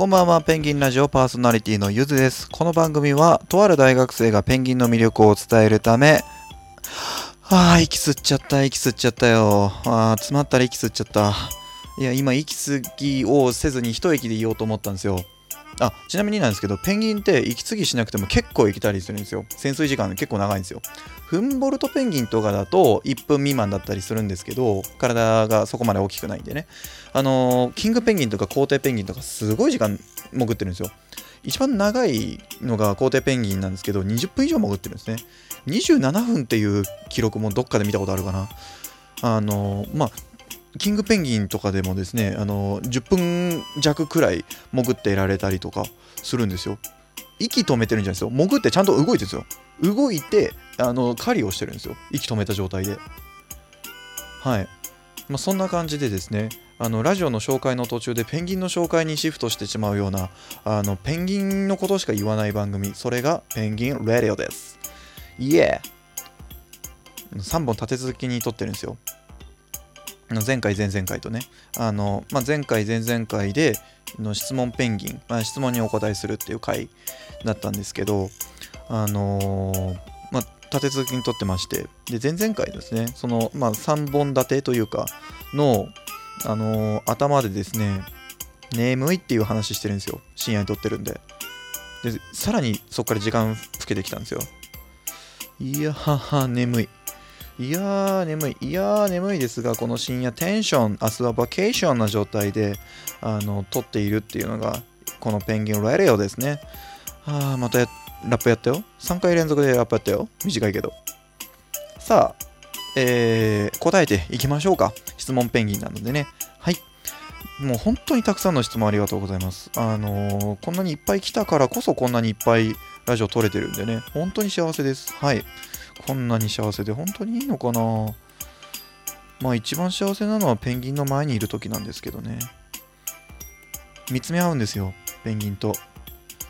こんばんは、ペンギンラジオパーソナリティのゆずです。この番組は、とある大学生がペンギンの魅力を伝えるため、あー、息吸っちゃった、息吸っちゃったよ。ああ、詰まったら息吸っちゃった。いや、今、息継ぎをせずに一息で言おうと思ったんですよ。あ、ちなみになんですけど、ペンギンって息継ぎしなくても結構生きたりするんですよ。潜水時間結構長いんですよ。フンボルトペンギンとかだと1分未満だったりするんですけど、体がそこまで大きくないんでね。あのーキングペンギンとか皇帝ペンギンとかすごい時間潜ってるんですよ。一番長いのが皇帝ペンギンなんですけど、20分以上潜ってるんですね。27分っていう記録もどっかで見たことあるかな。あのまあ、キングペンギンとかでもですね、あの10分弱くらい潜っていられたりとかするんですよ。息止めてるんじゃないですよ。潜ってちゃんと動いてるんですよ。動いて、あの、狩りをしてるんですよ。息止めた状態で。はい。まあ、そんな感じでですね、あのラジオの紹介の途中でペンギンの紹介にシフトしてしまうようなあのペンギンのことしか言わない番組それがペンギンレディオですイエー3本立て続けに撮ってるんですよ前回前々回とねあの、まあ、前回前々回での質問ペンギン、まあ、質問にお答えするっていう回だったんですけどあのーまあ立て続けに撮ってましてで前々回ですねその、まあ、3本立てというかのあのー頭でですね、眠いっていう話してるんですよ。深夜に撮ってるんで。で、さらにそこから時間つけてきたんですよ。いやはは、眠い。いやー、眠い。いやー、眠いですが、この深夜テンション、明日はバケーションな状態で、あの、撮っているっていうのが、このペンギンラディオですね。あー、またラップやったよ。3回連続でラップやったよ。短いけど。さあ、えー答えていきましょうか。質問ペンギンなのでね。はい。もう本当にたくさんの質問ありがとうございます。あのーこんなにいっぱい来たからこそこんなにいっぱいラジオ撮れてるんでね。本当に幸せです。はい。こんなに幸せで本当にいいのかなまあ一番幸せなのはペンギンの前にいる時なんですけどね。見つめ合うんですよ。ペンギンと。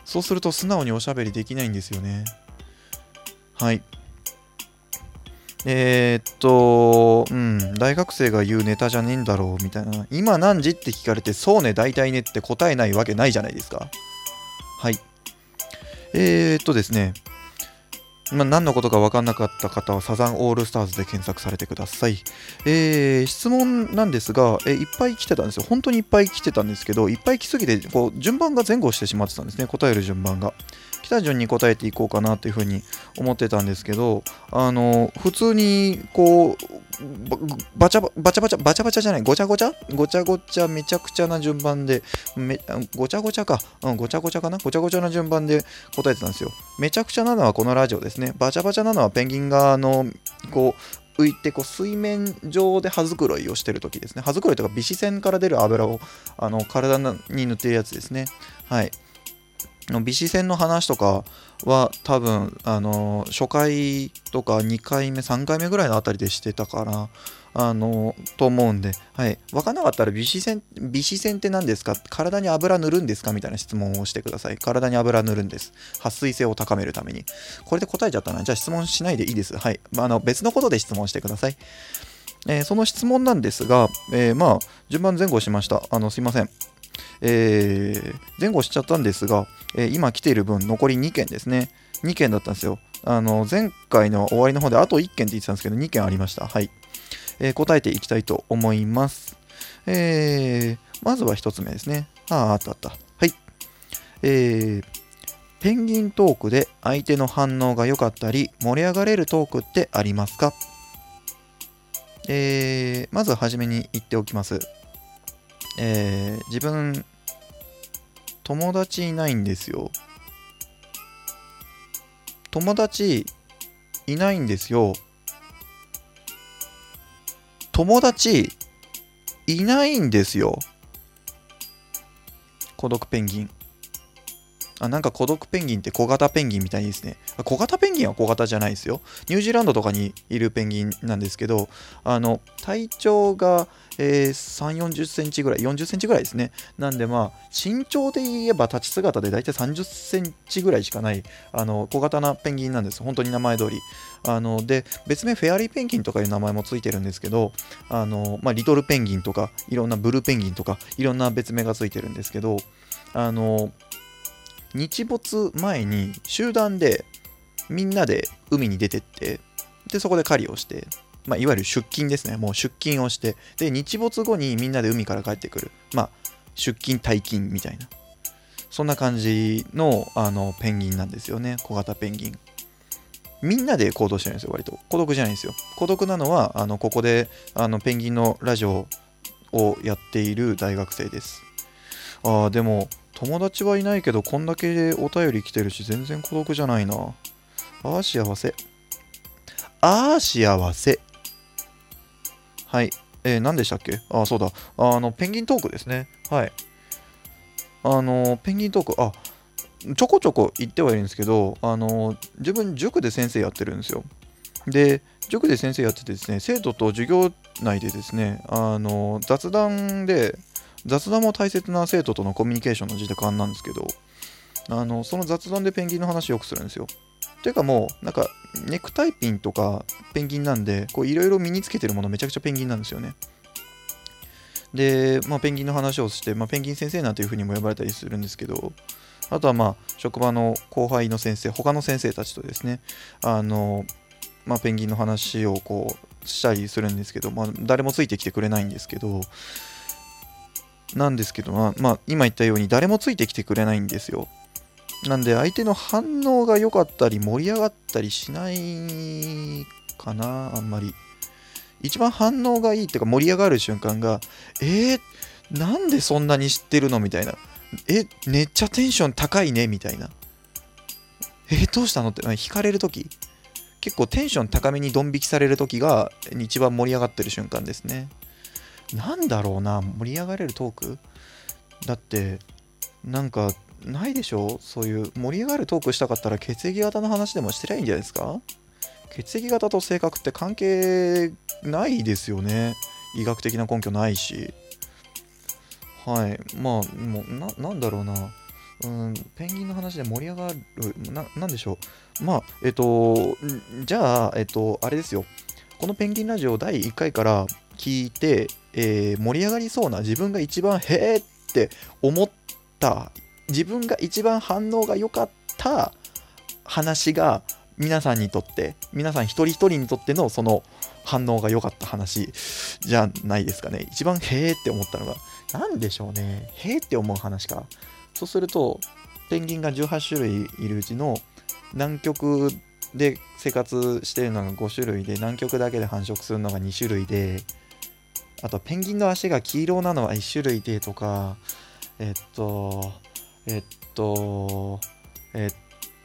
そうすると素直におしゃべりできないんですよね。はい。えーっと、うん、大学生が言うネタじゃねえんだろうみたいな。今何時って聞かれて、そうね、大体ねって答えないわけないじゃないですか。はい。えーっとですね、まあ、何のことか分かんなかった方はサザンオールスターズで検索されてください。えー質問なんですが、えーいっぱい来てたんですよ。本当にいっぱい来てたんですけど、いっぱい来すぎて、こう、順番が前後してしまってたんですね。答える順番が。来た順に答えていこうかなというふうに思ってたんですけど、あの、普通に、こう、バチャバチャバチャ、バチャバチャじゃない、ごちゃごちゃ？ごちゃごちゃ、めちゃくちゃな順番で、めごちゃごちゃか、うん、ごちゃごちゃかな、ごちゃごちゃな順番で答えてたんですよ。めちゃくちゃなのはこのラジオですね。バチャバチャなのはペンギンが、あの、こう、浮いてこう水面上で葉づくろいをしてる時ですね。葉づくろいとか微視線から出る油をあの体に塗ってるやつですね。はい。微視線の話とかは多分あの初回とか2回目3回目ぐらいのあたりでしてたからあのと思うんで、はい、分かんなかったら微視線微視線って何ですか？体に油塗るんですか？みたいな質問をしてください。体に油塗るんです。撥水性を高めるために。これで答えちゃったな。じゃあ質問しないでいいです。はい、まあ、あの別のことで質問してください。えーその質問なんですが、えーまあ、順番前後しました。あのすいません。えー前後しちゃったんですが、えー今来ている分、残り2件ですね。2件だったんですよ。あの前回の終わりの方であと1件って言ってたんですけど、2件ありました。はい。えー答えていきたいと思います。えーまずは1つ目ですね。ああ、あったあった。はい。えーペンギントークで相手の反応が良かったり盛り上がれるトークってありますか？えーまずはじめに言っておきます。えー自分、友達いないんですよ。友達いないんですよ。友達いないんですよ。孤独ペンギン。あ、なんか孤独ペンギンって小型ペンギンみたいですね。小型ペンギンは小型じゃないですよ。ニュージーランドとかにいるペンギンなんですけど、あの、体長が、えー3、40センチぐらい、40センチぐらいですね。なんでまあ、身長で言えば立ち姿で大体30センチぐらいしかない、あの、小型なペンギンなんです。本当に名前通り。あの、で、別名フェアリーペンギンとかいう名前もついてるんですけど、あの、まあ、リトルペンギンとか、いろんなブルーペンギンとか、いろんな別名がついてるんですけど、あの日没前に集団でみんなで海に出てってでそこで狩りをして、まあ、いわゆる出勤ですね。もう出勤をしてで日没後にみんなで海から帰ってくる。まあ出勤退勤みたいな。そんな感じのあのペンギンなんですよね。小型ペンギン。みんなで行動してるんですよ割と。孤独じゃないんですよ。孤独なのはあのここであのペンギンのラジオをやっている大学生です。あーでも友達はいないけどこんだけお便り来てるし全然孤独じゃないな。あー幸せ。あー幸せ。はい。えー、何でしたっけ？あーそうだ。あのペンギントークですね。はい。あのペンギントークあちょこちょこ言ってはいるんですけどあの自分塾で先生やってるんですよ。で塾で先生やっててですね生徒と授業内でですねあの雑談で雑談も大切な生徒とのコミュニケーションの時間なんですけどあのその雑談でペンギンの話よくするんですよ。ていうかもうなんかネクタイピンとかペンギンなんでいろいろ身につけてるものめちゃくちゃペンギンなんですよね。で、まあ、ペンギンの話をして、まあ、ペンギン先生なんていうふうにも呼ばれたりするんですけどあとはまあ職場の後輩の先生他の先生たちとですねあの、まあ、ペンギンの話をこうしたりするんですけど、まあ、誰もついてきてくれないんですけどなんですけど、まあ、ま、今言ったように誰もついてきてくれないんですよ。なんで相手の反応が良かったり盛り上がったりしないかなあんまり。一番反応がいいっていうか盛り上がる瞬間がえー、なんでそんなに知ってるの？みたいな。えめっちゃテンション高いね？みたいな。えどうしたの？って惹かれる時。結構テンション高めにドン引きされる時が一番盛り上がってる瞬間ですね。なんだろうな盛り上がれるトーク？だってなんかないでしょ？そういう盛り上がるトークしたかったら血液型の話でもしてりゃいいんじゃないですか？血液型と性格って関係ないですよね。医学的な根拠ないし。はい。まあもうななんだろうな。うんペンギンの話で盛り上がるななんでしょう？まあえっとじゃあえっとあれですよ。このペンギンラジオ第1回から聞いて、えー、盛り上がりそうな自分が一番へえって思った自分が一番反応が良かった話が皆さんにとって皆さん一人一人にとってのその反応が良かった話。じゃないですかね。一番へえって思ったのが何でしょうね。へえって思う話か。そうするとペンギンが18種類いるうちの南極で生活してるのが5種類で南極だけで繁殖するのが2種類であとペンギンの足が黄色なのは1種類でとかえっとえっとえっ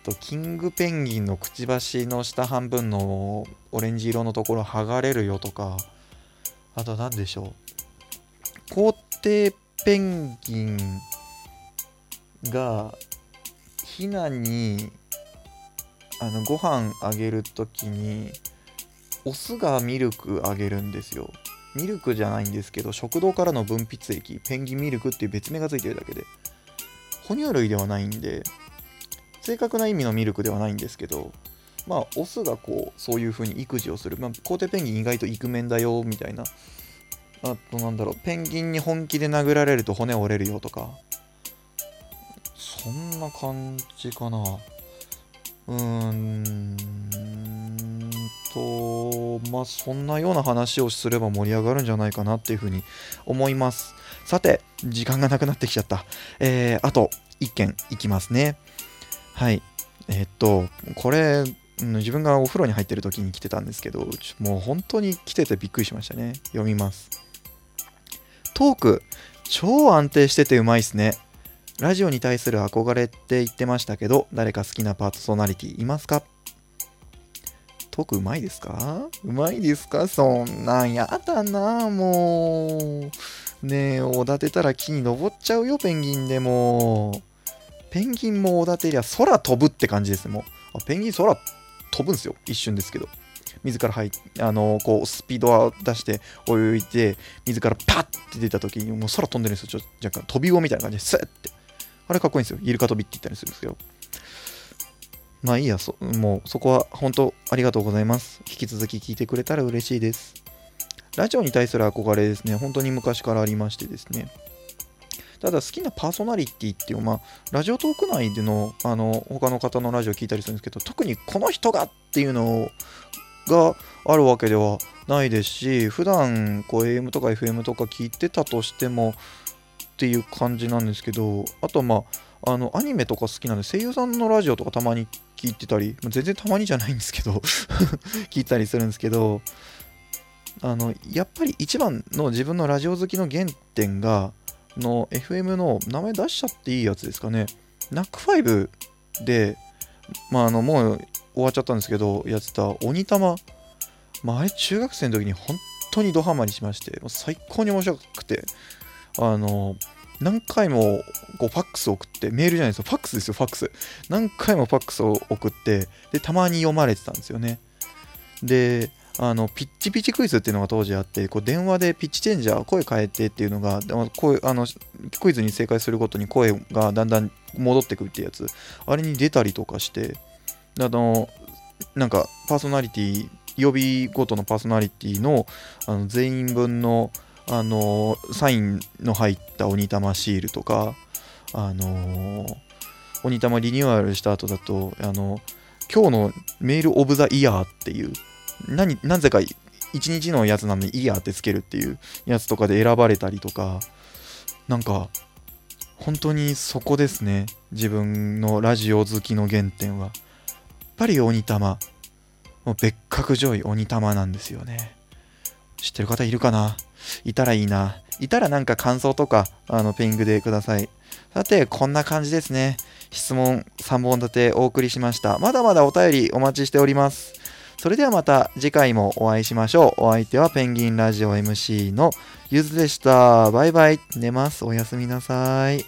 とキングペンギンのくちばしの下半分のオレンジ色のところ剥がれるよとかあと何でしょう。皇帝ペンギンがヒナにあのご飯あげるときにオスがミルクあげるんですよ。ミルクじゃないんですけど食道からの分泌液ペンギンミルクっていう別名がついてるだけで哺乳類ではないんで正確な意味のミルクではないんですけどまあオスがこうそういう風に育児をする、まあ、皇帝ペンギン意外とイクメンだよみたいな。あとなんだろうペンギンに本気で殴られると骨折れるよとか。そんな感じかな。うーん。とまあそんなような話をすれば盛り上がるんじゃないかなっていうふうに思います。さて時間がなくなってきちゃった。えー、あと1件いきますね。はい。えー、っとこれ自分がお風呂に入ってる時に来てたんですけどもう本当に来ててびっくりしましたね。読みます。トーク。超安定しててうまいっすね。ラジオに対する憧れって言ってましたけど、誰か好きなパーソナリティいますか？トークうまいですか？うまいですか？そんなんやだなもう。ねえ、おだてたら木に登っちゃうよ、ペンギンでも。ペンギンもおだてりゃ空飛ぶって感じですもう。あペンギン空飛ぶんですよ。一瞬ですけど。水から入って、あのこう、スピードを出して泳いで、水からパッて出た時に、もう空飛んでるんですよ。ちょ若干飛び魚みたいな感じで、スッって。あれかっこいいんですよ。イルカ飛びって言ったりするんですけど。まあいいや、そもうそこは本当ありがとうございます。引き続き聞いてくれたら嬉しいです。ラジオに対する憧れですね、本当に昔からありましてですね。ただ好きなパーソナリティっていう、まあ、ラジオトーク内でのあの他の方のラジオ聞いたりするんですけど特にこの人がっていうのがあるわけではないですし普段こう AM とか FM とか聞いてたとしてもっていう感じなんですけどあとまああのアニメとか好きなんで声優さんのラジオとかたまに聞いてたりま全然たまにじゃないんですけど 聞いたりするんですけどあのやっぱり一番の自分のラジオ好きの原点がの FM の名前出しちゃっていいやつですかね。NAC5 でまああのもう終わっちゃったんですけどやってた鬼玉。まああれ中学生の時に本当にドハマりしまして最高に面白くてあの何回もこうファックス送ってメールじゃないですよファックスですよファックス。何回もファックスを送ってでたまに読まれてたんですよね。であのピッチピチクイズっていうのが当時あってこう電話でピッチチェンジャー声変えてっていうのが声あのクイズに正解するごとに声がだんだん戻ってくるってやつ。あれに出たりとかして。あのなんかパーソナリティ曜日ごとのパーソナリティのあの全員分のあのサインの入った鬼玉シールとかあの鬼玉リニューアルした後だとあの今日のメールオブザイヤーっていう何なぜか1日のやつなのにイヤーってつけるっていうやつとかで選ばれたりとかなんか本当にそこですね自分のラジオ好きの原点は。やっぱり鬼玉。もう別格上位鬼玉なんですよね。知ってる方いるかな？いたらいいな。いたらなんか感想とか、あの、ペイングでください。さて、こんな感じですね。質問3本立てお送りしました。まだまだお便りお待ちしております。それではまた次回もお会いしましょう。お相手はペンギンラジオ MC のゆずでした。バイバイ。寝ます。おやすみなさい。